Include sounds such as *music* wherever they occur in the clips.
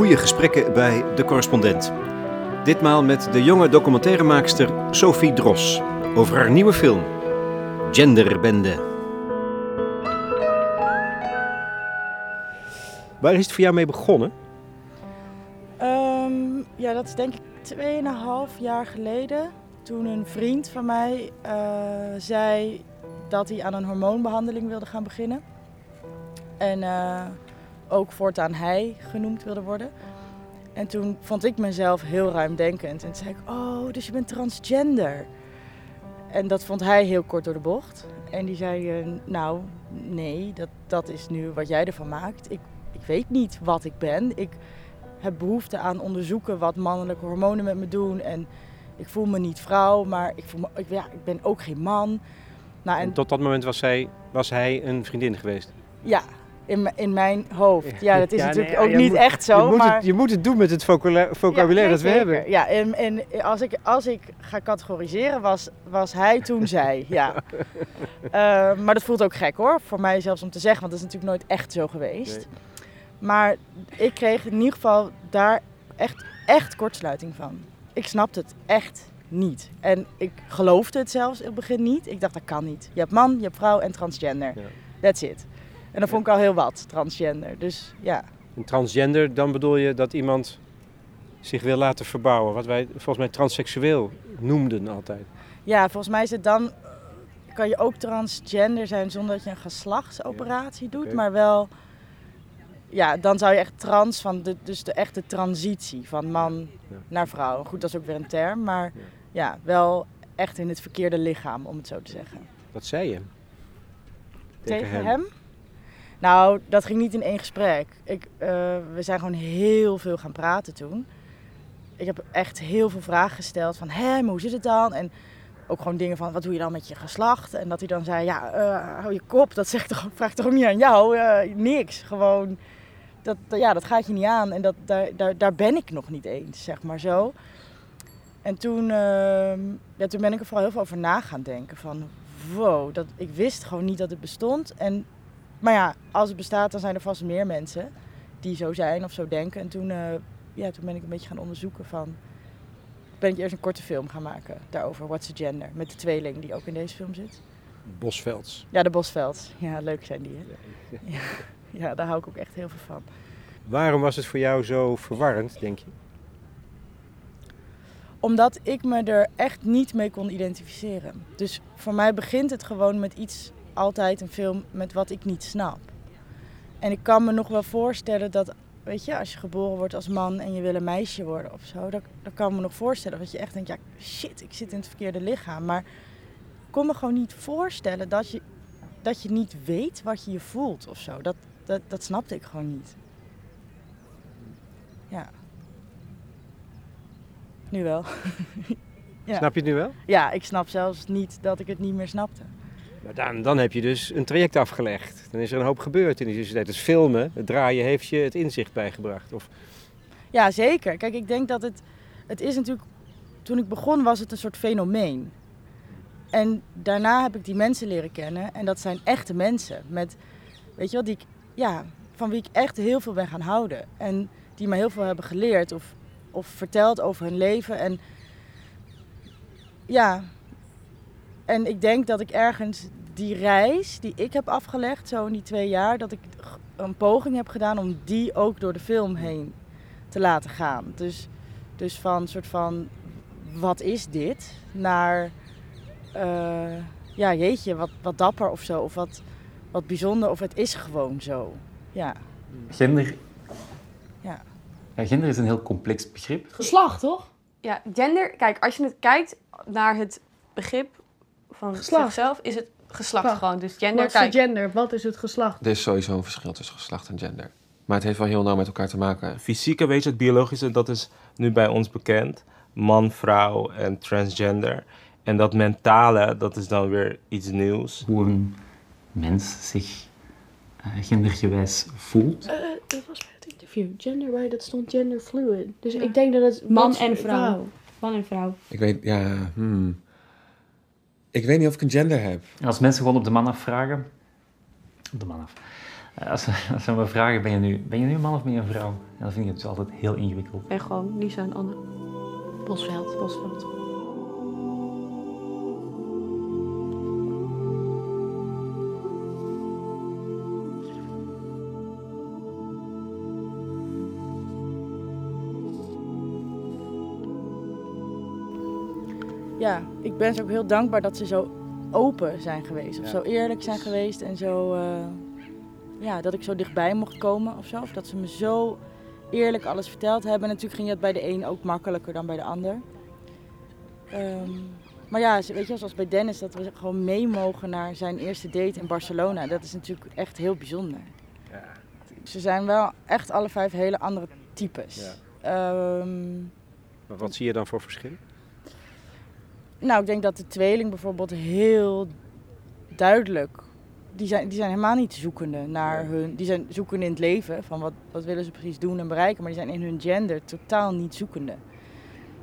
goede gesprekken bij De Correspondent. Ditmaal met de jonge documentairemaakster Sophie Dros over haar nieuwe film Genderbende. Waar is het voor jou mee begonnen? Ehm, ja, dat is denk ik 2,5 jaar geleden. Toen een vriend van mij eh, zei dat hij aan een hormoonbehandeling wilde gaan beginnen. En eh, ook voortaan hij genoemd wilde worden. En toen vond ik mezelf heel ruimdenkend. En toen zei ik, oh, dus je bent transgender. En dat vond hij heel kort door de bocht. En die zei, eh, nou, nee, dat, dat is nu wat jij ervan maakt. Ik, ik weet niet wat ik ben. Ik heb behoefte aan onderzoeken wat mannelijke hormonen met me doen. En ik voel me niet vrouw, maar ik, voel me, ik, ja, ik ben ook geen man. Nou, En tot dat moment was hij, was hij een vriendin geweest. Ja, in, in mijn hoofd. Ja, dat is Ja, natuurlijk nee, ook niet moet- echt zo. je, moet maar... het, je moet het doen met het vocabula- vocabulaire Ja, dat we hebben. Ja, en, en als, ik, als ik ga categoriseren, was, was hij toen *laughs* zij. Ja. Eh, maar dat voelt ook gek hoor, voor mij zelfs om te zeggen, want dat is natuurlijk nooit echt zo geweest. Nee. Maar ik kreeg in ieder geval daar echt, echt kortsluiting van. Ik snapte het echt niet. En ik geloofde het zelfs in het begin niet. Ik dacht, dat kan niet. Je hebt man, je hebt vrouw en transgender. Ja. That's it. En dat vond ik al heel wat, transgender. Dus ja. Een transgender, dan bedoel je dat iemand zich wil laten verbouwen. Wat wij volgens mij transseksueel noemden altijd. Ja, volgens mij is het dan. eh, kan je ook transgender zijn zonder dat je een geslachtsoperatie doet, maar wel. Ja, dan zou je echt trans van de, dus de echte transitie van man Ja. naar vrouw. Goed, dat is ook weer een term, maar Ja. ja. wel echt in het verkeerde lichaam, om het zo te zeggen. Wat zei je? Tegen, hem? Nou, dat ging niet in één gesprek. Ik, eh, we zijn gewoon heel veel gaan praten toen. Ik heb echt heel veel vragen gesteld van, hé, maar hoe zit het dan? En ook gewoon dingen van, wat doe je dan met je geslacht? En dat hij dan zei, ja, eh, hou je kop, dat zegt toch, vraagt toch ook niet aan jou? Eh, niks, gewoon, dat, ja, dat gaat je niet aan. En dat, daar, daar, daar ben ik nog niet eens, zeg maar zo. En toen, ehm, ja, toen ben ik er vooral heel veel over na gaan denken. Van, wow, dat, ik wist gewoon niet dat het bestond. En, maar ja, als het bestaat, dan zijn er vast meer mensen die zo zijn of zo denken. En toen, eh, ja, toen ben ik een beetje gaan onderzoeken van... Ben ik eerst een korte film gaan maken daarover, What's the Gender? Met de tweeling die ook in deze film zit. Bosvelds. Ja, de Bosveld. Ja, leuk zijn die, hè? Ja, ja, daar hou ik ook echt heel veel van. Waarom was het voor jou zo verwarrend, denk je? Omdat ik me er echt niet mee kon identificeren. Dus voor mij begint het gewoon met iets, altijd een film met wat ik niet snap. En ik kan me nog wel voorstellen dat, weet je, als je geboren wordt als man en je wil een meisje worden of zo, dan, dan kan ik me nog voorstellen dat je echt denkt, ja shit, ik zit in het verkeerde lichaam. Maar ik kon me gewoon niet voorstellen dat je, dat je niet weet wat je je voelt of zo. Dat, dat, dat snapte ik gewoon niet. Ja. Nu wel. *laughs* Ja. Snap je het nu wel? Ja, ik snap zelfs niet dat ik het niet meer snapte. Maar dan, dan heb je dus een traject afgelegd. Dan is er een hoop gebeurd in die tussentijd. Dus filmen, het draaien, heeft je het inzicht bijgebracht. Of, Ja, zeker. Kijk, ik denk dat het... Het is natuurlijk... Toen ik begon was het een soort fenomeen. En daarna heb ik die mensen leren kennen. En dat zijn echte mensen. Met, weet je wel, die ik... Ja, van wie ik echt heel veel ben gaan houden. En die me heel veel hebben geleerd. Of, of verteld over hun leven. En... Ja. En ik denk dat ik ergens die reis die ik heb afgelegd, zo in die twee jaar, dat ik een poging heb gedaan om die ook door de film heen te laten gaan. Dus, dus van soort van, wat is dit? Naar, eh, ja jeetje, wat, wat dapper of zo. Of wat, wat bijzonder, of het is gewoon zo. Ja, Gender. Ja. Ja, gender is een heel complex begrip. Geslacht, toch? Ja, gender. Kijk, als je het kijkt naar het begrip van Geslacht. zichzelf, is het geslacht gewoon. Dus gender, Wat kijk. gender? Wat is het geslacht? Er is sowieso een verschil tussen geslacht en gender. Maar het heeft wel heel nauw met elkaar te maken. fysieke, weet je, het biologische, dat is nu bij ons bekend. Man, vrouw en transgender. En dat mentale, dat is dan weer iets nieuws. Hoe een mens zich eh, gendergewijs voelt. Eh, dat was bij het interview. Gender, bij dat stond gender fluid. Dus ik denk dat het Man en vrouw. Man en vrouw. Ik weet, ja, hmm. Ik weet niet of ik een gender heb. Als mensen gewoon op de man afvragen, op de man af, Als ze, als ze me vragen, ben je, nu, ben je nu een man of ben je een vrouw? En dan vind ik het dus altijd heel ingewikkeld. En gewoon Lisa en Anne. Bosveld. Bosveld. Ja, ik ben ze ook heel dankbaar dat ze zo open zijn geweest. Of zo eerlijk zijn geweest en zo, eh, ja, dat ik zo dichtbij mocht komen of zo. Of dat ze me zo eerlijk alles verteld hebben. Natuurlijk ging dat bij de een ook makkelijker dan bij de ander. Ehm, maar ja, weet je, zoals bij Dennis, dat we gewoon mee mogen naar zijn eerste date in Barcelona. Dat is natuurlijk echt heel bijzonder. Ja. Ze zijn wel echt alle vijf hele andere types. Ja. Ehm, maar wat zie je dan voor verschil? Nou, ik denk dat de tweeling bijvoorbeeld heel duidelijk. Die zijn, die zijn helemaal niet zoekende naar hun. Die zijn zoekende in het leven. Van wat, wat willen ze precies doen en bereiken. Maar die zijn in hun gender totaal niet zoekende.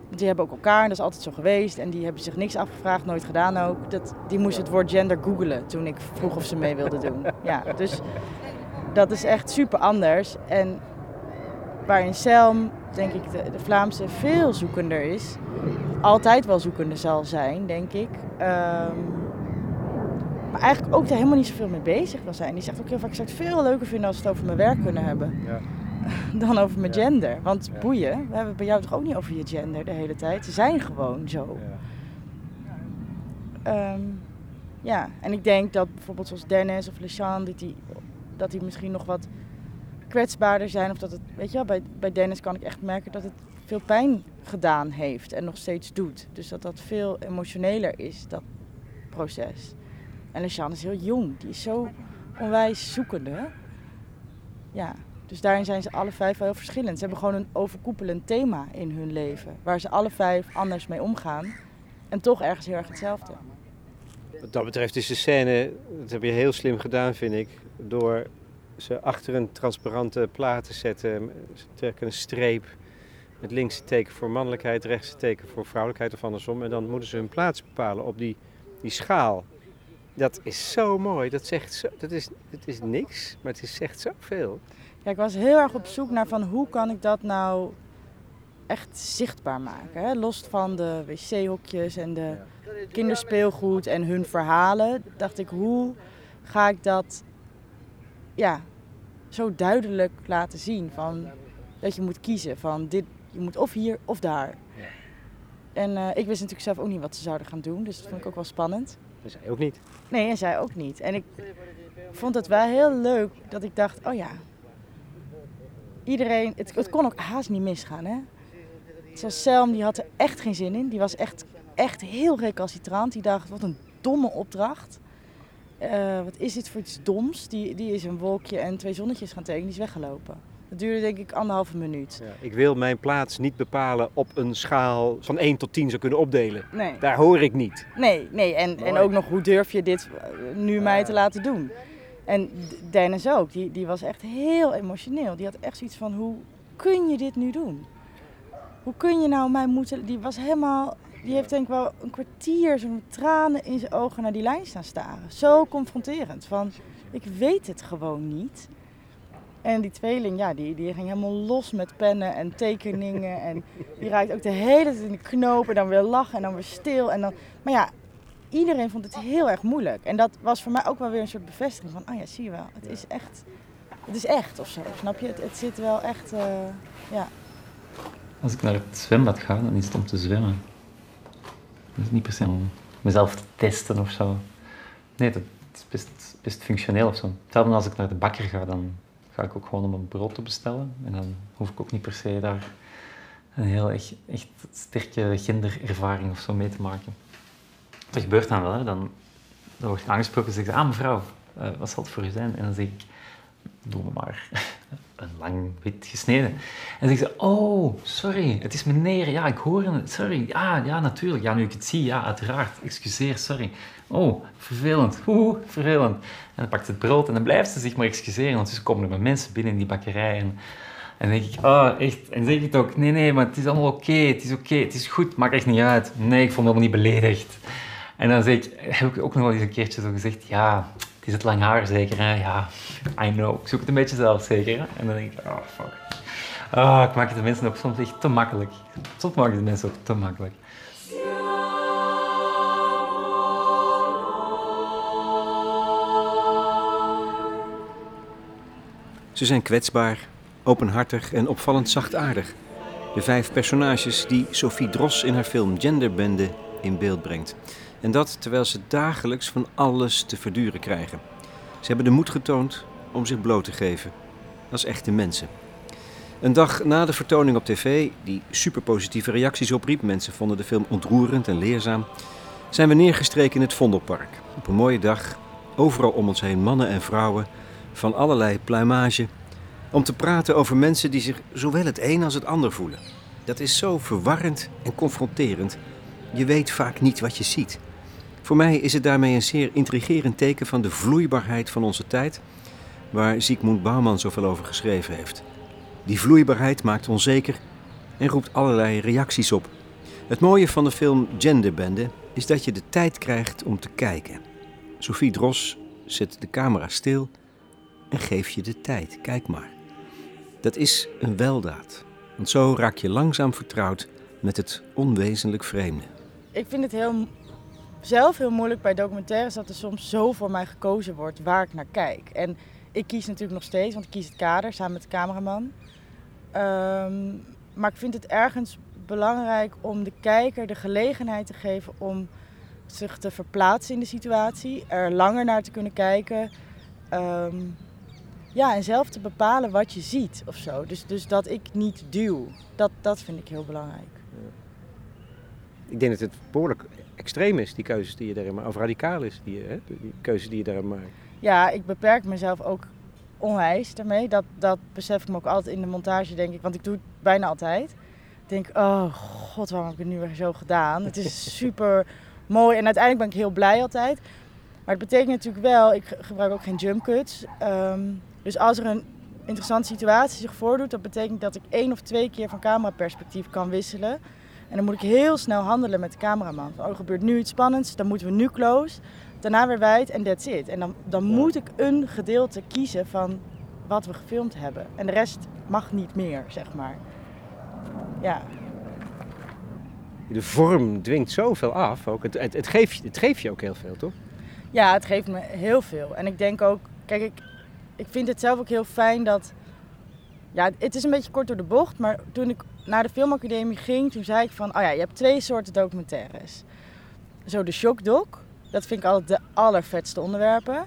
Want die hebben ook elkaar, en dat is altijd zo geweest. En die hebben zich niks afgevraagd, nooit gedaan ook. Dat, die moesten het woord gender googelen toen ik vroeg of ze mee wilden doen. *laughs* Ja, dus dat is echt super anders. En waarin Selm, denk ik, de, de Vlaamse veel zoekender is altijd wel zoekende zal zijn, denk ik. Um, maar eigenlijk ook daar helemaal niet zoveel mee bezig wil zijn. Die zegt ook heel vaak, ik zou het veel leuker vinden als we het over mijn werk kunnen hebben. Ja. *laughs* Dan over mijn gender. Want boeien, we hebben bij jou toch ook niet over je gender de hele tijd. Ze zijn gewoon zo. Ja, um, ja. en ik denk dat bijvoorbeeld zoals Dennis of LeChan, dat die, dat die misschien nog wat kwetsbaarder zijn. Of dat het, weet je wel, bij, bij Dennis kan ik echt merken dat het veel pijn gedaan heeft en nog steeds doet. Dus dat dat veel emotioneler is, dat proces. En Leciane is heel jong, die is zo onwijs zoekende. Ja, dus daarin zijn ze alle vijf wel heel verschillend. Ze hebben gewoon een overkoepelend thema in hun leven, waar ze alle vijf anders mee omgaan. En toch ergens heel erg hetzelfde. Wat dat betreft is de scène, dat heb je heel slim gedaan vind ik, door ze achter een transparante plaat te zetten. Ze trekken een streep het linkse teken voor mannelijkheid, het rechtse teken voor vrouwelijkheid of andersom. En dan moeten ze hun plaats bepalen op die, die schaal. Dat is zo mooi. Dat, zegt zo, dat, is, dat is niks, maar het is, zegt zoveel. Ja, ik was heel erg op zoek naar van hoe kan ik dat nou echt zichtbaar maken. Hè? Los van de wc-hokjes en de kinderspeelgoed en hun verhalen. Dacht ik, hoe ga ik dat ja, zo duidelijk laten zien? Van, dat je moet kiezen van dit, je moet of hier of daar. Ja. En eh, ik wist natuurlijk zelf ook niet wat ze zouden gaan doen, dus dat vond ik ook wel spannend. En zij ook niet? Nee, en zij ook niet. En ik vond het wel heel leuk dat ik dacht, oh ja, iedereen, het, het kon ook haast niet misgaan hè. Zoals Selm, die had er echt geen zin in. Die was echt, echt heel recalcitrant. Die dacht, wat een domme opdracht. Uh, wat is dit voor iets doms? Die, die is een wolkje en twee zonnetjes gaan tekenen, die is weggelopen. Dat duurde denk ik anderhalve minuut. Ja, ik wil mijn plaats niet bepalen op een schaal van 1 tot 10 zou kunnen opdelen. Nee. Daar hoor ik niet. Nee, nee. En, en ook nog hoe durf je dit eh, nu mij te laten doen? En Dennis ook, die, die was echt heel emotioneel. Die had echt zoiets van, hoe kun je dit nu doen? Hoe kun je nou mij moeten... Die was helemaal... Die heeft denk ik wel een kwartier zo'n tranen in zijn ogen naar die lijn staan staren. Zo confronterend. Van, ik weet het gewoon niet. En die tweeling, ja, die, die ging helemaal los met pennen en tekeningen. *laughs* En die raakte ook de hele tijd in de knoop en dan weer lachen en dan weer stil. En dan, maar ja, iedereen vond het heel erg moeilijk. En dat was voor mij ook wel weer een soort bevestiging van, oh ja, zie je wel, het is echt, het is echt of zo, snap je? Het, het zit wel echt, uh, ja. Als ik naar het zwembad ga, dan is het om te zwemmen. Dat is niet per se om mezelf te testen of zo. Nee, dat is best, best functioneel of zo. Hetzelfde als ik naar de bakker ga, dan ga ik ook gewoon om een brood te bestellen. En dan hoef ik ook niet per se daar een heel echt, echt sterke genderervaring of zo mee te maken. Dat gebeurt dan wel, hè. Dan, dan word je aangesproken en zeg ah mevrouw, uh, wat zal het voor u zijn? En dan zeg ik, doe me maar een lang wit gesneden. En dan zeg ze, oh, sorry, het is meneer, ja, ik hoor het, sorry. Ja, ja, natuurlijk, ja, nu ik het zie, ja, uiteraard, excuseer, sorry. Oh, vervelend. Oeh, vervelend. En dan pakt ze het brood en dan blijft ze zich maar excuseren. Want dus komen er maar mensen binnen in die bakkerij. En, en denk ik, oh, echt. En zeg ik het ook, nee, nee, maar het is allemaal oké. het is oké, het is goed, maakt echt niet uit. Nee, ik vond me helemaal niet beledigd. En dan zeg ik, heb ik ook nog wel eens een keertje zo gezegd, ja, Die zit lang haar zeker? Ja, I know. Ik zoek het een beetje zelf zeker? En dan denk ik, oh fuck. Ah, ik maak het de mensen ook soms echt te makkelijk. Soms maak ik de mensen ook te makkelijk. Ze zijn kwetsbaar, openhartig en opvallend zachtaardig. De vijf personages die Sophie Dros in haar film Genderbende in beeld brengt. En dat terwijl ze dagelijks van alles te verduren krijgen. Ze hebben de moed getoond om zich bloot te geven als echte mensen. Een dag na de vertoning op tv, die superpositieve reacties opriep, mensen vonden de film ontroerend en leerzaam, zijn we neergestreken in het Vondelpark. Op een mooie dag, overal om ons heen mannen en vrouwen van allerlei pluimage, om te praten over mensen die zich zowel het een als het ander voelen. Dat is zo verwarrend en confronterend. Je weet vaak niet wat je ziet. Voor mij is het daarmee een zeer intrigerend teken van de vloeibaarheid van onze tijd, waar Zygmunt Bauman zoveel over geschreven heeft. Die vloeibaarheid maakt onzeker en roept allerlei reacties op. Het mooie van de film Genderbende is dat je de tijd krijgt om te kijken. Sophie Dros zet de camera stil en geeft je de tijd. Kijk maar. Dat is een weldaad, want zo raak je langzaam vertrouwd met het onwezenlijk vreemde. Ik vind het heel, zelf heel moeilijk bij documentaires dat er soms zo voor mij gekozen wordt waar ik naar kijk. En ik kies natuurlijk nog steeds, want ik kies het kader samen met de cameraman. Ehm, maar ik vind het ergens belangrijk om de kijker de gelegenheid te geven om zich te verplaatsen in de situatie, er langer naar te kunnen kijken. Ehm, ja, en zelf te bepalen wat je ziet of zo. Dus, dus dat ik niet duw. Dat, dat vind ik heel belangrijk. Ik denk dat het behoorlijk extreem is, die keuzes die je daarin maakt. Of radicaal is, die, hè, die keuzes die je daarin maakt. Ja, ik beperk mezelf ook onwijs daarmee. Dat, dat besef ik me ook altijd in de montage, denk ik. Want ik doe het bijna altijd. Ik denk, oh god, waarom heb ik het nu weer zo gedaan? Het is *laughs* super mooi en uiteindelijk ben ik heel blij altijd. Maar het betekent natuurlijk wel, ik gebruik ook geen jump cuts. Ehm, dus als er een interessante situatie zich voordoet, dat betekent dat ik één of twee keer van cameraperspectief kan wisselen. En dan moet ik heel snel handelen met de cameraman. Van, oh, er gebeurt nu iets spannends, dan moeten we nu close. Daarna weer wijd en that's it. En dan, dan moet ik een gedeelte kiezen van wat we gefilmd hebben. En de rest mag niet meer, zeg maar. Ja. De vorm dwingt zoveel af. Ook. Het, het, het, geeft, het geeft je ook heel veel, toch? Ja, het geeft me heel veel. En ik denk ook, kijk, ik, ik vind het zelf ook heel fijn dat. Ja, het is een beetje kort door de bocht, maar toen ik naar de filmacademie ging, toen zei ik van, oh ja, je hebt twee soorten documentaires. Zo de shockdoc, dat vind ik altijd de allervetste onderwerpen.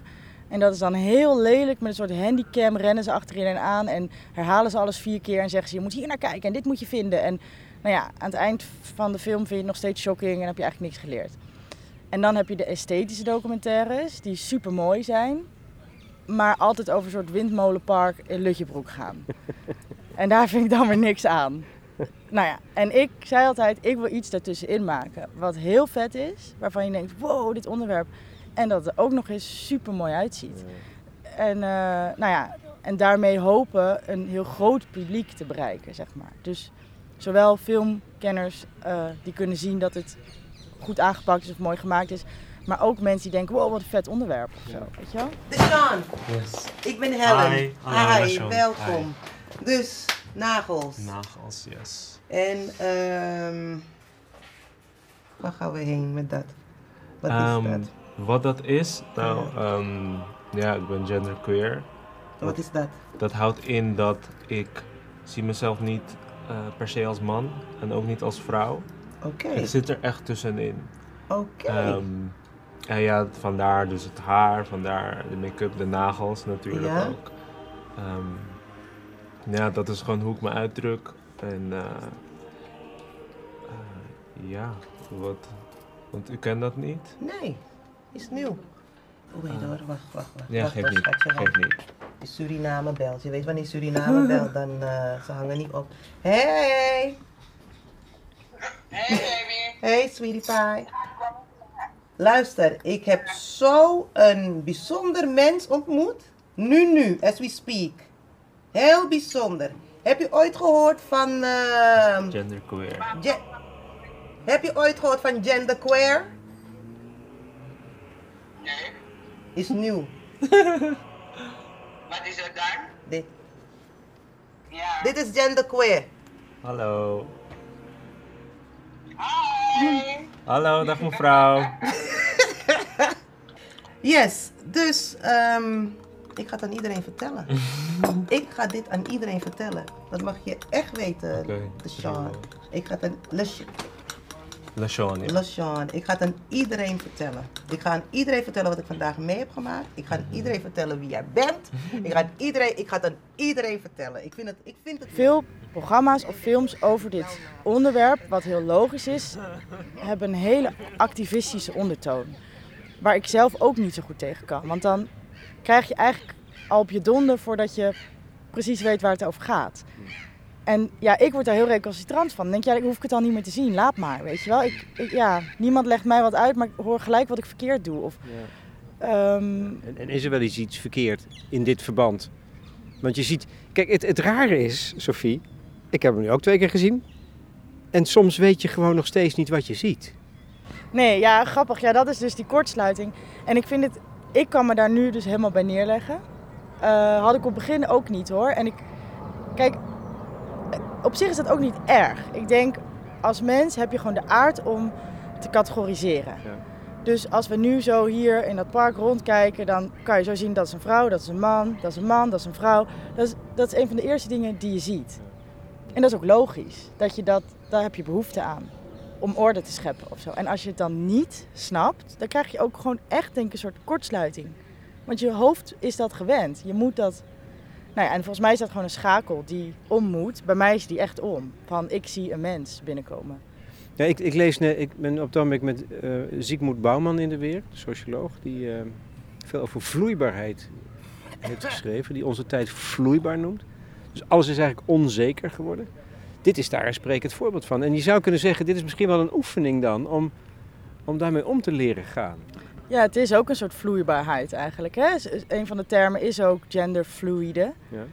En dat is dan heel lelijk met een soort handicam, rennen ze achter iedereen aan en herhalen ze alles vier keer en zeggen ze, je moet hier naar kijken en dit moet je vinden. En nou ja, aan het eind van de film vind je het nog steeds shocking en heb je eigenlijk niks geleerd. En dan heb je de esthetische documentaires, die super mooi zijn maar altijd over een soort windmolenpark in Lutjebroek gaan. *laughs* en daar vind ik dan weer niks aan. *laughs* Nou ja, en ik zei altijd, ik wil iets daartussenin maken. Wat heel vet is, waarvan je denkt, wow, dit onderwerp. En dat het er ook nog eens super mooi uitziet. En, uh, nou ja, en daarmee hopen een heel groot publiek te bereiken, zeg maar. Dus zowel filmkenners uh, die kunnen zien dat het goed aangepakt is of mooi gemaakt is. Maar ook mensen die denken, wow, wat een vet onderwerp of zo, weet je wel? Sean, Yes. ik ben Helen. Hi. Welkom. Dus, nagels. Nagels, yes. En, ehm waar gaan we heen met dat? Wat Ehm, is dat? Wat dat is? Nou, ehm, ja, ik ben genderqueer. Wat is dat? Dat houdt in dat ik zie mezelf niet eh, per se als man en ook niet als vrouw. Oké, Het zit er echt tussenin. oké. Ehm, en ja, vandaar dus het haar, vandaar de make-up, de nagels natuurlijk Ja. ook. Ehm, ja, dat is gewoon hoe ik me uitdruk. En eh, eh, ja, wat, want u kent dat niet? Nee, is nieuw. Oh, wait Ah. hoor, wacht, wacht, wacht. Ja, wacht, geef wacht, niet, schatje, wacht. geef niet. Die Suriname belt. Je weet wanneer Suriname *laughs* belt, dan uh, ze hangen niet op. Hey! Hey, baby. Hey, sweetie pie. Luister, ik heb zo een bijzonder mens ontmoet. Nu, nu, as we speak. Heel bijzonder. Heb je ooit gehoord van... Uh, Genderqueer. ge- heb je ooit gehoord van genderqueer? Nee. Is nieuw. *laughs* Wat is het dan? Dit. Ja. Dit is genderqueer. Hallo. Hallo, dag mevrouw. *laughs* Yes, dus ehm, ik ga het aan iedereen vertellen. *laughs* ik ga dit aan iedereen vertellen. Dat mag je echt weten, de Sean. Ik ga het aan Les- LaShawn, ja. LaShawn, ik ga het aan iedereen vertellen. Ik ga aan iedereen vertellen wat ik vandaag mee heb gemaakt. Ik ga aan iedereen vertellen wie jij bent. *laughs* Ik ga, aan iedereen, ik ga het aan iedereen vertellen. Ik vind het, ik vind het Veel programma's of films over dit onderwerp, wat heel logisch is, hebben een hele activistische ondertoon. Waar ik zelf ook niet zo goed tegen kan. Want dan krijg je eigenlijk al op je donder voordat je precies weet waar het over gaat. En ja, ik word daar heel recalcitrant van. Dan denk je, ja, ik hoef ik het dan niet meer te zien, laat maar, weet je wel. Ik, ik- ja, niemand legt mij wat uit, maar ik hoor gelijk wat ik verkeerd doe. Of, ehm, En, en is er wel eens iets verkeerd in dit verband? Want je ziet, kijk, het, het rare is, Sophie, ik heb hem nu ook twee keer gezien. En soms weet je gewoon nog steeds niet wat je ziet. Nee, ja, grappig. Ja, dat is dus die kortsluiting. En ik vind het, ik kan me daar nu dus helemaal bij neerleggen. Eh, had ik op het begin ook niet hoor. En ik, kijk, op zich is dat ook niet erg. Ik denk, als mens heb je gewoon de aard om te categoriseren. Dus als we nu zo hier in dat park rondkijken, dan kan je zo zien dat is een vrouw, dat is een man, dat is een man, dat is een vrouw. Dat is, dat is een van de eerste dingen die je ziet. En dat is ook logisch. Dat je dat, daar heb je behoefte aan. Om orde te scheppen of zo. En als je het dan niet snapt, dan krijg je ook gewoon echt denk ik een soort kortsluiting. Want je hoofd is dat gewend. Je moet dat... Nou ja, en volgens mij is dat gewoon een schakel die om moet. Bij mij is die echt om. Van ik zie een mens binnenkomen. Ja, ik, ik lees, ne- ik ben op dat moment met eh Ziekmoed Bouwman in de weer, socioloog, die eh, veel over vloeibaarheid heeft geschreven, die onze tijd vloeibaar noemt. Dus alles is eigenlijk onzeker geworden. Dit is daar een sprekend voorbeeld van. En je zou kunnen zeggen, dit is misschien wel een oefening dan om, om daarmee om te leren gaan. Ja, het is ook een soort vloeibaarheid eigenlijk. Hè? Een van de termen is ook genderfluide. Ja.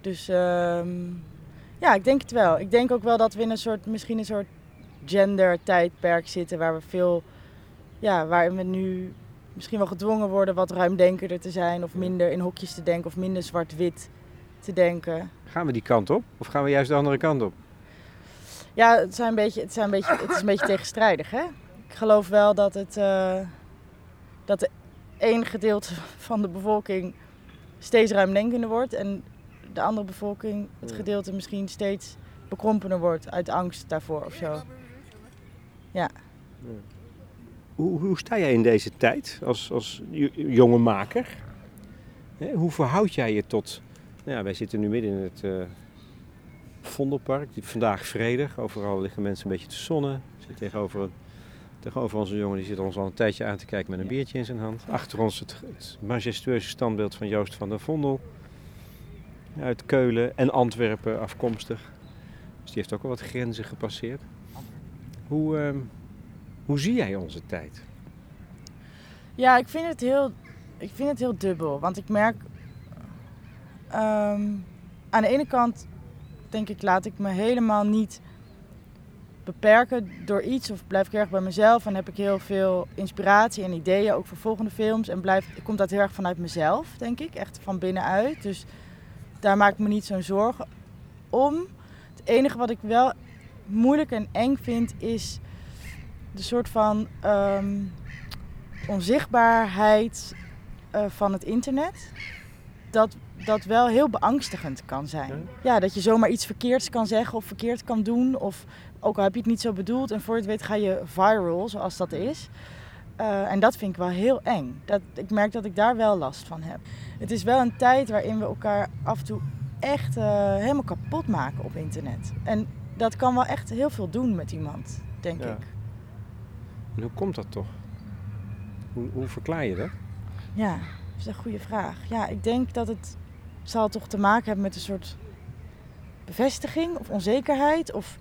Dus ehm, ja, ik denk het wel. Ik denk ook wel dat we in een soort, misschien een soort gender-tijdperk zitten waar we veel, ja, waarin we nu misschien wel gedwongen worden wat ruimdenkerder te zijn of minder in hokjes te denken of minder zwart-wit te denken. Gaan we die kant op of gaan we juist de andere kant op? Ja, het, zijn een beetje, het, zijn een beetje, het is een beetje tegenstrijdig. Hè? Ik geloof wel dat, het, eh, dat één gedeelte van de bevolking steeds ruimdenkender wordt en de andere bevolking, het gedeelte misschien steeds bekrompener wordt uit angst daarvoor of zo. Ja. Hoe, hoe sta jij in deze tijd als, als jonge maker? Hoe verhoud jij je tot... Nou ja, wij zitten nu midden in het eh, Vondelpark. Die- Vandaag vredig. Overal liggen mensen een beetje te zonnen. Zitten tegenover, een- tegenover onze jongen die zit ons al een tijdje aan te kijken met een biertje in zijn hand. Achter ons het, het majestueuze standbeeld van Joost van der Vondel. Uit Keulen en Antwerpen afkomstig. Dus die heeft ook al wat grenzen gepasseerd. Hoe, ehm, hoe zie jij onze tijd? Ja, ik vind het heel, ik vind het heel dubbel. Want ik merk. ehm, aan de ene kant denk ik, laat ik me helemaal niet beperken door iets. Of blijf ik erg bij mezelf en heb ik heel veel inspiratie en ideeën ook voor volgende films. En blijft, komt dat heel erg vanuit mezelf, denk ik. Echt van binnenuit. Dus daar maak ik me niet zo'n zorgen om. Het enige wat ik wel moeilijk en eng vind is de soort van ehm, onzichtbaarheid eh, van het internet. Dat dat wel heel beangstigend kan zijn. Ja, dat je zomaar iets verkeerds kan zeggen of verkeerd kan doen. Of ook al heb je het niet zo bedoeld en voor je het weet ga je viral, zoals dat is. Eh, en dat vind ik wel heel eng. Dat, ik merk dat ik daar wel last van heb. Het is wel een tijd waarin we elkaar af en toe echt eh, helemaal kapot maken op internet. En dat kan wel echt heel veel doen met iemand, denk Ja. ik. En hoe komt dat toch? Hoe, hoe verklaar je dat? Ja, dat is een goede vraag. Ja, ik denk dat het zal toch te maken hebben met een soort bevestiging of onzekerheid of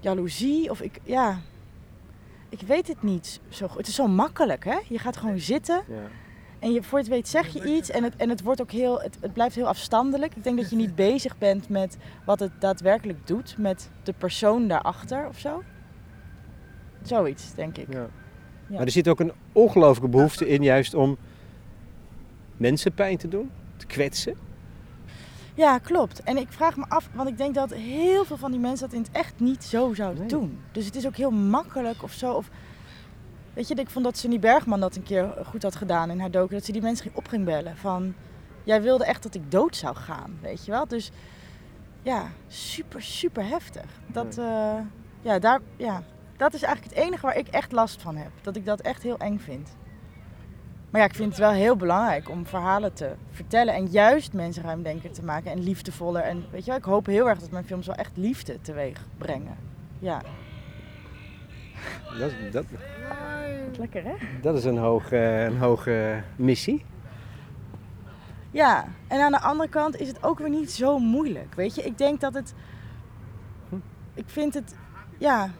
jaloezie. Of ik, ja, ik weet het niet zo goed. Het is zo makkelijk, hè? Je gaat gewoon zitten Ja. en je, voor je het weet zeg je iets en het, en het wordt ook heel, het, het blijft heel afstandelijk. Ik denk dat je niet *laughs* bezig bent met wat het daadwerkelijk doet met de persoon daarachter of zo. Zoiets, denk ik. Ja. Ja. Maar er zit ook een ongelooflijke behoefte in juist om mensen pijn te doen, kwetsen. Ja, klopt. En ik vraag me af, want ik denk dat heel veel van die mensen dat in het echt niet zo zouden Nee. doen. Dus het is ook heel makkelijk of zo. Of, weet je, ik vond dat Sunny Bergman dat een keer goed had gedaan in haar docu. Dat ze die mensen ging op ging bellen van, jij wilde echt dat ik dood zou gaan, weet je wel. Dus ja, super, super heftig. Dat, eh, ja, daar, ja, dat is eigenlijk het enige waar ik echt last van heb. Dat ik dat echt heel eng vind. Maar ja, ik vind het wel heel belangrijk om verhalen te vertellen en juist mensen ruimdenker te maken en liefdevoller. En weet je wel, ik hoop heel erg dat mijn films wel echt liefde teweeg brengen. Ja, Dat, dat, lekker hè? dat is een hoge, een hoge missie. Ja, en aan de andere kant is het ook weer niet zo moeilijk. Weet je, ik denk dat het. Ik vind het. Ja.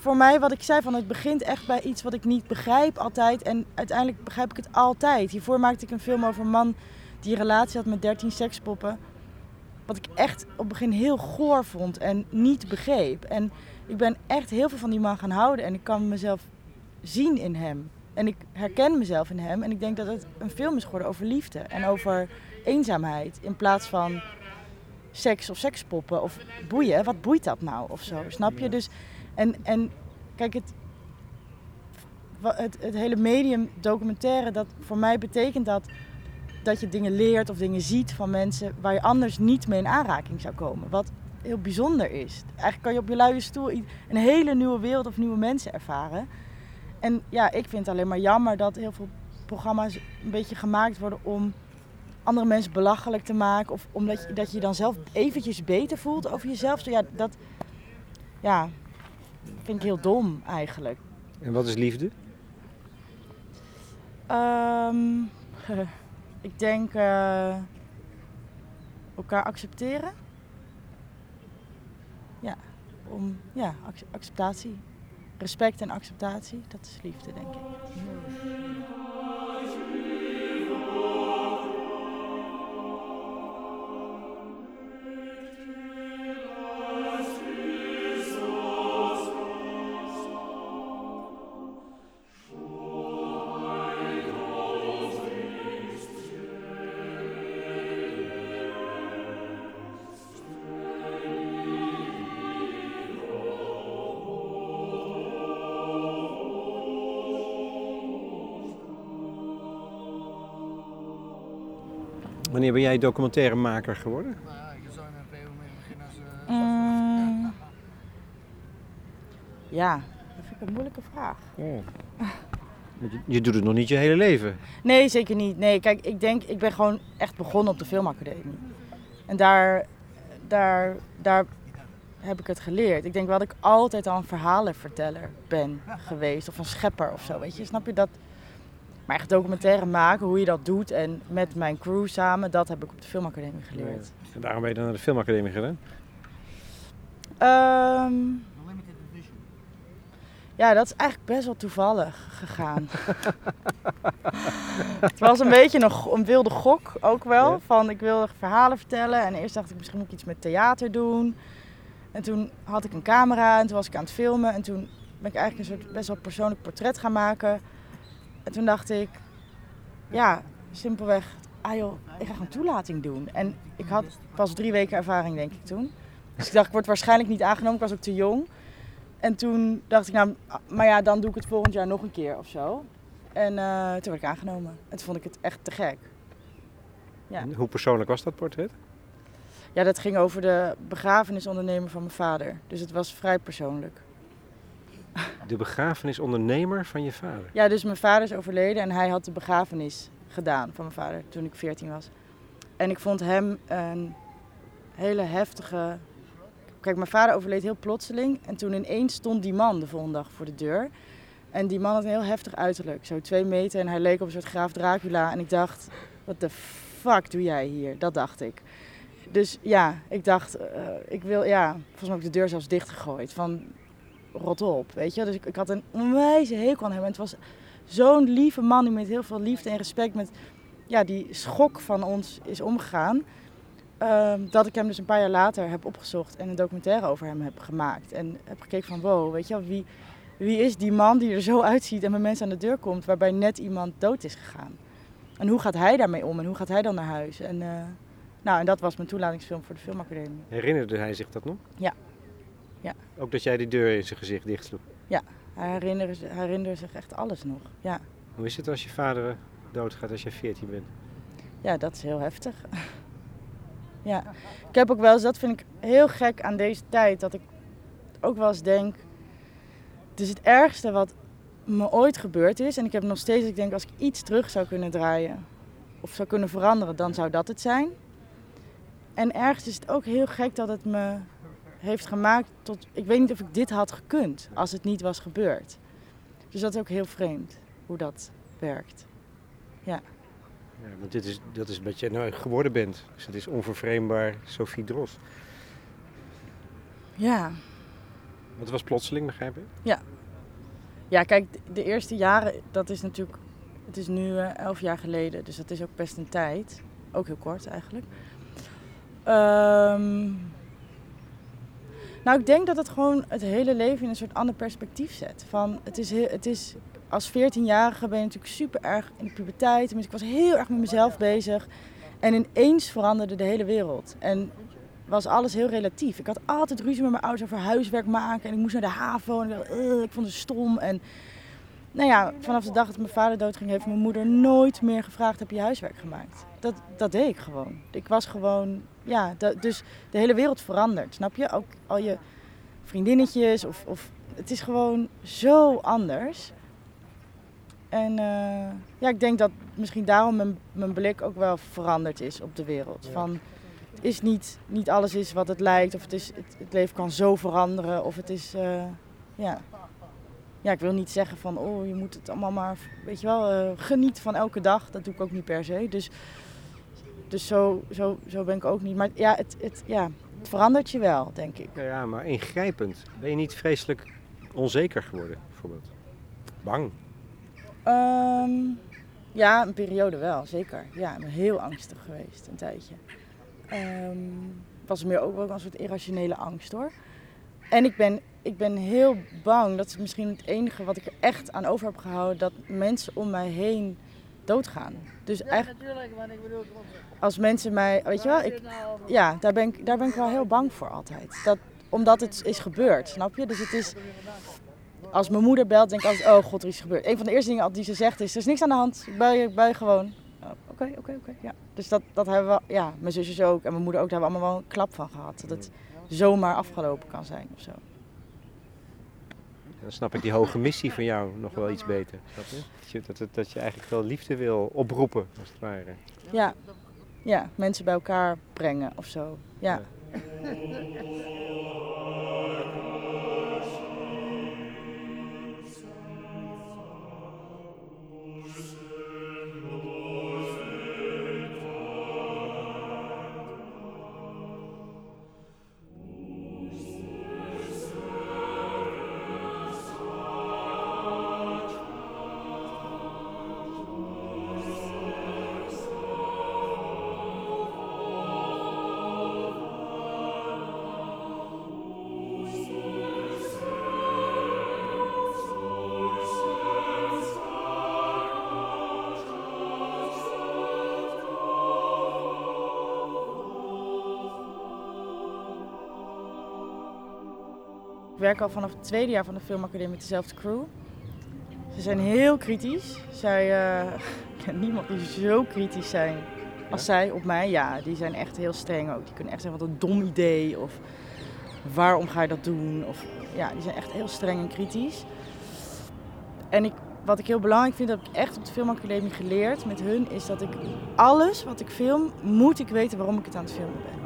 Voor mij, wat ik zei, van het begint echt bij iets wat ik niet begrijp altijd. En uiteindelijk begrijp ik het altijd. Hiervoor maakte ik een film over een man die een relatie had met 13 sekspoppen. Wat ik echt op het begin heel goor vond en niet begreep. En ik ben echt heel veel van die man gaan houden. En ik kan mezelf zien in hem. En ik herken mezelf in hem. En ik denk dat het een film is geworden over liefde. En over eenzaamheid. In plaats van seks of sekspoppen of boeien. Wat boeit dat nou of zo? Snap je? Dus, en, en kijk, het, het, het hele medium documentaire, dat voor mij betekent dat dat je dingen leert of dingen ziet van mensen waar je anders niet mee in aanraking zou komen. Wat heel bijzonder is. Eigenlijk kan je op je luie stoel een hele nieuwe wereld of nieuwe mensen ervaren. En ja, ik vind het alleen maar jammer dat heel veel programma's een beetje gemaakt worden om andere mensen belachelijk te maken. Of omdat je, dat je dan zelf eventjes beter voelt over jezelf. Ja, dat ja, vind ik heel dom eigenlijk. En wat is liefde? Ehm, *laughs* ik denk eh, elkaar accepteren. Ja, om, ja ac- acceptatie. Respect en acceptatie, dat is liefde, denk ik. Wanneer ben jij documentairemaker geworden? Mm, ja, dat vind ik een moeilijke vraag. Je, je doet het nog niet je hele leven. Nee, zeker niet. Nee, kijk, ik denk, ik ben gewoon echt begonnen op de filmacademie. En daar, daar, daar heb ik het geleerd. Ik denk wel dat ik altijd al een verhalenverteller ben geweest. Of een schepper of zo, weet je. Snap je dat? Maar echt documentaire maken, hoe je dat doet en met mijn crew samen, dat heb ik op de filmacademie geleerd. En daarom ben je dan naar de filmacademie gegaan. Ehm, ja, dat is eigenlijk best wel toevallig gegaan. *laughs* het was een beetje een, go- een wilde gok ook wel. Ja. Van ik wilde verhalen vertellen. En eerst dacht ik misschien moet ik iets met theater doen. En toen had ik een camera en toen was ik aan het filmen. En toen ben ik eigenlijk een soort best wel persoonlijk portret gaan maken. En toen dacht ik, ja, simpelweg, ah joh, ik ga gewoon toelating doen. En ik had pas drie weken ervaring denk ik toen. Dus ik dacht, ik word waarschijnlijk niet aangenomen. Ik was ook te jong. En toen dacht ik, nou, maar ja, dan doe ik het volgend jaar nog een keer of zo. En eh, toen werd ik aangenomen. En toen vond ik het echt te gek. Ja. En Hoe persoonlijk was dat portret? Ja, dat ging over de begrafenisondernemer van mijn vader. Dus het was vrij persoonlijk. De begrafenisondernemer van je vader. Ja, dus mijn vader is overleden en hij had de begrafenis gedaan van mijn vader toen ik 14 was. En ik vond hem een hele heftige. Kijk, mijn vader overleed heel plotseling en toen ineens stond die man de volgende dag voor de deur. En die man had een heel heftig uiterlijk, zo twee meter en hij leek op een soort graaf Dracula. En ik dacht, wat de fuck doe jij hier? Dat dacht ik. Dus ja, ik dacht, eh, ik wil, ja, volgens mij heb ik de deur zelfs dichtgegooid. Van, rot op, weet je. Dus ik, ik had een onwijze hekel aan hem. En het was zo'n lieve man die met heel veel liefde en respect met ja, die schok van ons is omgegaan. Ehm, dat ik hem dus een paar jaar later heb opgezocht en een documentaire over hem heb gemaakt. En heb gekeken van wow, weet je wel, wie... wie is die man die er zo uitziet en bij mensen aan de deur komt waarbij net iemand dood is gegaan? En hoe gaat hij daarmee om en hoe gaat hij dan naar huis? En, uh, nou, en dat was mijn toelatingsfilm voor de Filmacademie. Herinnerde hij zich dat nog? Ja. Ja. Ook dat jij die deur in zijn gezicht dichtsloeg? Ja, hij herinnerde, hij herinnerde zich echt alles nog. Ja. Hoe is het als je vader doodgaat als je 14 bent? Ja, dat is heel heftig. ja. Ik heb ook wel eens, dat vind ik heel gek aan deze tijd, dat ik ook wel eens denk, het is het ergste wat me ooit gebeurd is. En ik heb nog steeds, ik denk, als ik iets terug zou kunnen draaien of zou kunnen veranderen, dan zou dat het zijn. En ergens is het ook heel gek dat het me heeft gemaakt tot. Ik weet niet of ik dit had gekund als het niet was gebeurd. Dus dat is ook heel vreemd hoe dat werkt. Ja. Ja, want dit is, dat is wat je nou geworden bent. Dus het is onvervreembaar Sophie Dros. Ja. Het was plotseling, begrijp ik? Ja. Ja, kijk, de eerste jaren, dat is natuurlijk... Het is nu uh, elf jaar geleden, dus dat is ook best een tijd. Ook heel kort eigenlijk. Um, nou, ik denk dat het gewoon het hele leven in een soort ander perspectief zet. Van, het is, het is, als 14-jarige ben je natuurlijk super erg in de puberteit. ik was heel erg met mezelf bezig. En ineens veranderde de hele wereld. En was alles heel relatief. Ik had altijd ruzie met mijn ouders over huiswerk maken. En ik moest naar de HAVO en ik, uh, ik vond het stom. En nou ja, vanaf de dag dat mijn vader doodging, heeft mijn moeder nooit meer gevraagd: heb je huiswerk gemaakt? Dat, dat deed ik gewoon. Ik was gewoon, ja, dat, dus de hele wereld verandert, snap je? Ook al je vriendinnetjes of, of het is gewoon zo anders. En uh, ja, ik denk dat misschien daarom mijn, mijn blik ook wel veranderd is op de wereld. Van, het is niet, niet alles is wat het lijkt, of het, is, het, het leven kan zo veranderen, of het is, uh, ja ja, ik wil niet zeggen van, oh, je moet het allemaal maar, weet je wel, uh, geniet van elke dag. Dat doe ik ook niet per se. Dus, dus zo, zo, zo ben ik ook niet. Maar ja het, het, ja, het verandert je wel, denk ik. Ja, maar ingrijpend. Ben je niet vreselijk onzeker geworden, bijvoorbeeld? Bang? Um, ja, een periode wel, zeker. Ja, ik ben heel angstig geweest, een tijdje. Um, was meer ook wel een soort irrationele angst, hoor. En ik ben ik ben heel bang, dat is misschien het enige wat ik er echt aan over heb gehouden, dat mensen om mij heen doodgaan. Dus eigenlijk, als mensen mij, weet je wel, ik, ja, daar ben, ik, daar ben ik wel heel bang voor altijd. Dat, omdat het is gebeurd, snap je? Dus het is, als mijn moeder belt, denk ik altijd, oh god, er is gebeurd. Een van de eerste dingen die ze zegt is, er is niks aan de hand, ik bel je, ik bel je gewoon. Oh, oké, oké, oké, ja. Dus dat, dat hebben we, ja, mijn zusjes ook en mijn moeder ook, daar hebben we allemaal wel een klap van gehad. Dat het zomaar afgelopen kan zijn of zo. Dan snap ik die hoge missie van jou nog wel iets beter. Dat je, dat, dat, dat je eigenlijk wel liefde wil oproepen, als het ware. Ja, ja mensen bij elkaar brengen of zo. ja. *laughs* Ik werk al vanaf het tweede jaar van de filmacademie met dezelfde crew. Ze zijn heel kritisch. Zij, *laughs* uh, niemand die zo kritisch zijn als zij op mij. Ja, die zijn echt heel streng ook. Die kunnen echt zeggen wat een dom idee of waarom ga je dat doen? Of, ja, die zijn echt heel streng en kritisch. En ik, wat ik heel belangrijk vind, dat ik echt op de filmacademie geleerd met hun, is dat ik alles wat ik film, moet ik weten waarom ik het aan het filmen ben.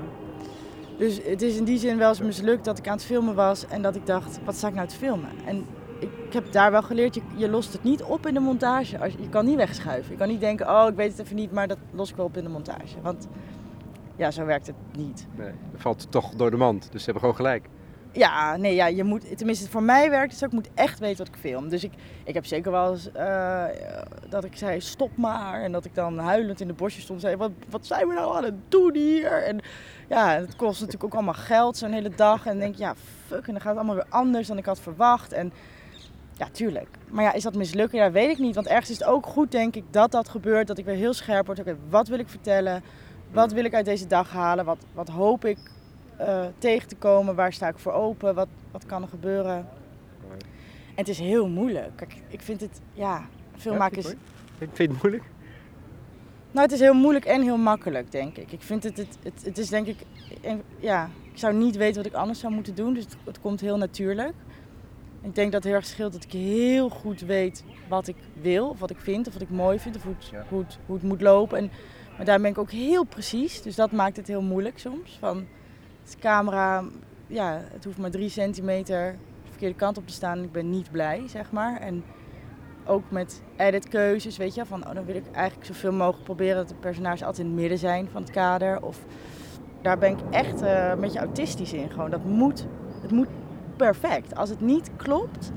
Dus het is in die zin wel eens mislukt dat ik aan het filmen was en dat ik dacht, wat sta ik nou te filmen? En ik heb daar wel geleerd, je, je lost het niet op in de montage. Als, je kan niet wegschuiven. Je kan niet denken, oh ik weet het even niet, maar dat los ik wel op in de montage. Want ja, zo werkt het niet. Nee, dat valt toch door de mand, dus ze hebben gewoon gelijk. Ja, nee, ja, je moet, tenminste voor mij werkt zo, ik moet echt weten wat ik film. Dus ik, ik heb zeker wel eens uh, dat ik zei, stop maar. En dat ik dan huilend in de bosjes stond en zei, wat, wat zijn we nou aan het doen hier? En ja, het kost natuurlijk ook allemaal geld zo'n hele dag. En denk je, ja, fuck, en dan gaat het allemaal weer anders dan ik had verwacht. En Ja, tuurlijk. Maar ja, is dat mislukken? Ja, weet ik niet. Want ergens is het ook goed, denk ik, dat dat gebeurt. Dat ik weer heel scherp word. Oké, wat wil ik vertellen? Wat wil ik uit deze dag halen? Wat, wat hoop ik eh, tegen te komen? Waar sta ik voor open? Wat, wat kan er gebeuren? En het is heel moeilijk. Kijk, ik vind het, ja, filmmaken is... Ik vind het moeilijk. Nou, het is heel moeilijk en heel makkelijk, denk ik. Ik vind het, het, het, het is denk ik, ja, ik zou niet weten wat ik anders zou moeten doen. Dus het, het komt heel natuurlijk. Ik denk dat het heel erg scheelt dat ik heel goed weet wat ik wil, of wat ik vind, of wat ik mooi vind, of hoe het, hoe het, hoe het moet lopen. En, maar daar ben ik ook heel precies, dus dat maakt het heel moeilijk soms. Van, de camera, ja, het hoeft maar drie centimeter de verkeerde kant op te staan ik ben niet blij, zeg maar. En ook met editkeuzes, weet je, van oh, dan wil ik eigenlijk zoveel mogelijk proberen dat de personages altijd in het midden zijn van het kader. Of daar ben ik echt eh, een beetje autistisch in. Gewoon, dat moet, het moet perfect. Als het niet klopt,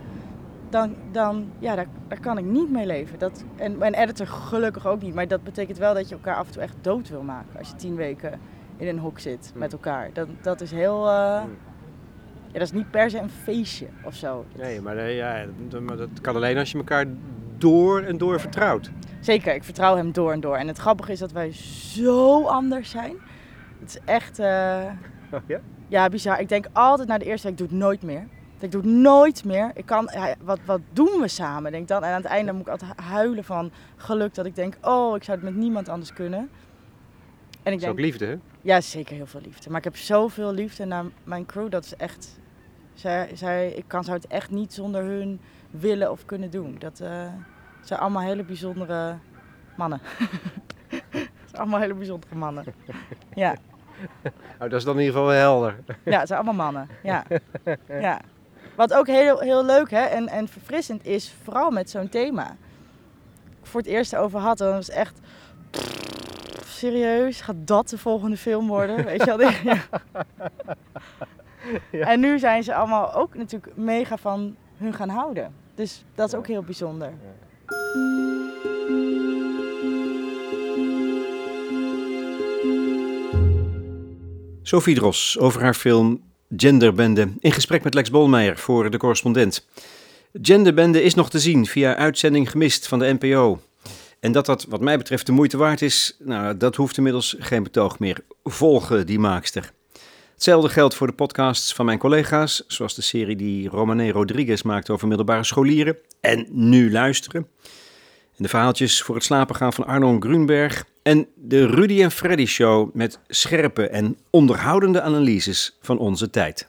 dan, dan ja, daar kan ik niet mee leven. Dat, en mijn editor gelukkig ook niet. Maar dat betekent wel dat je elkaar af en toe echt dood wil maken. Als je tien weken in een hok zit met elkaar. Dat, dat is heel... eh, ja, dat is niet per se een feestje of zo. Nee, maar, eh, ja, dat, kan alleen als je elkaar door en door vertrouwt. Zeker, ik vertrouw hem door en door. En het grappige is dat wij zo anders zijn. Het is echt... eh, Oh, ja? Ja, bizar. Ik denk altijd na de eerste week, ik doe het nooit meer. Ik doe het nooit meer. Ik kan, ja, wat, wat doen we samen, denk ik dan. En aan het einde moet ik altijd huilen van geluk dat ik denk, oh, ik zou het met niemand anders kunnen. En ik Dat is denk, ook liefde, hè? Ja, zeker heel veel liefde. Maar ik heb zoveel liefde naar mijn crew. Dat is echt, zij, zij, ik kan, zou het echt niet zonder hun willen of kunnen doen. Dat eh, zijn allemaal hele bijzondere mannen. Het zijn allemaal hele bijzondere mannen. *laughs* *laughs* Ja. Nou, dat is dan in ieder geval wel helder. Ja, het zijn allemaal mannen. Ja. ja. Wat ook heel, heel leuk hè, en, en verfrissend is, vooral met zo'n thema. Ik voor het eerst over had, dan was echt. Serieus, gaat dat de volgende film worden? Weet je wel? *laughs* Ja. En nu zijn ze allemaal ook natuurlijk mega van hun gaan houden. Dus dat is ook heel bijzonder. Sophie Dros over haar film Genderbende in gesprek met Lex Bolmeijer voor de correspondent. Genderbende is nog te zien via uitzending gemist van de NPO. En dat dat wat mij betreft de moeite waard is, nou, dat hoeft inmiddels geen betoog meer. Volgen die maakster. Hetzelfde geldt voor de podcasts van mijn collega's, zoals de serie die Romane Rodriguez maakt over middelbare scholieren. En nu luisteren. En de verhaaltjes voor het slapen gaan van Arnon Grunberg. En de Rudy en Freddy Show met scherpe en onderhoudende analyses van onze tijd.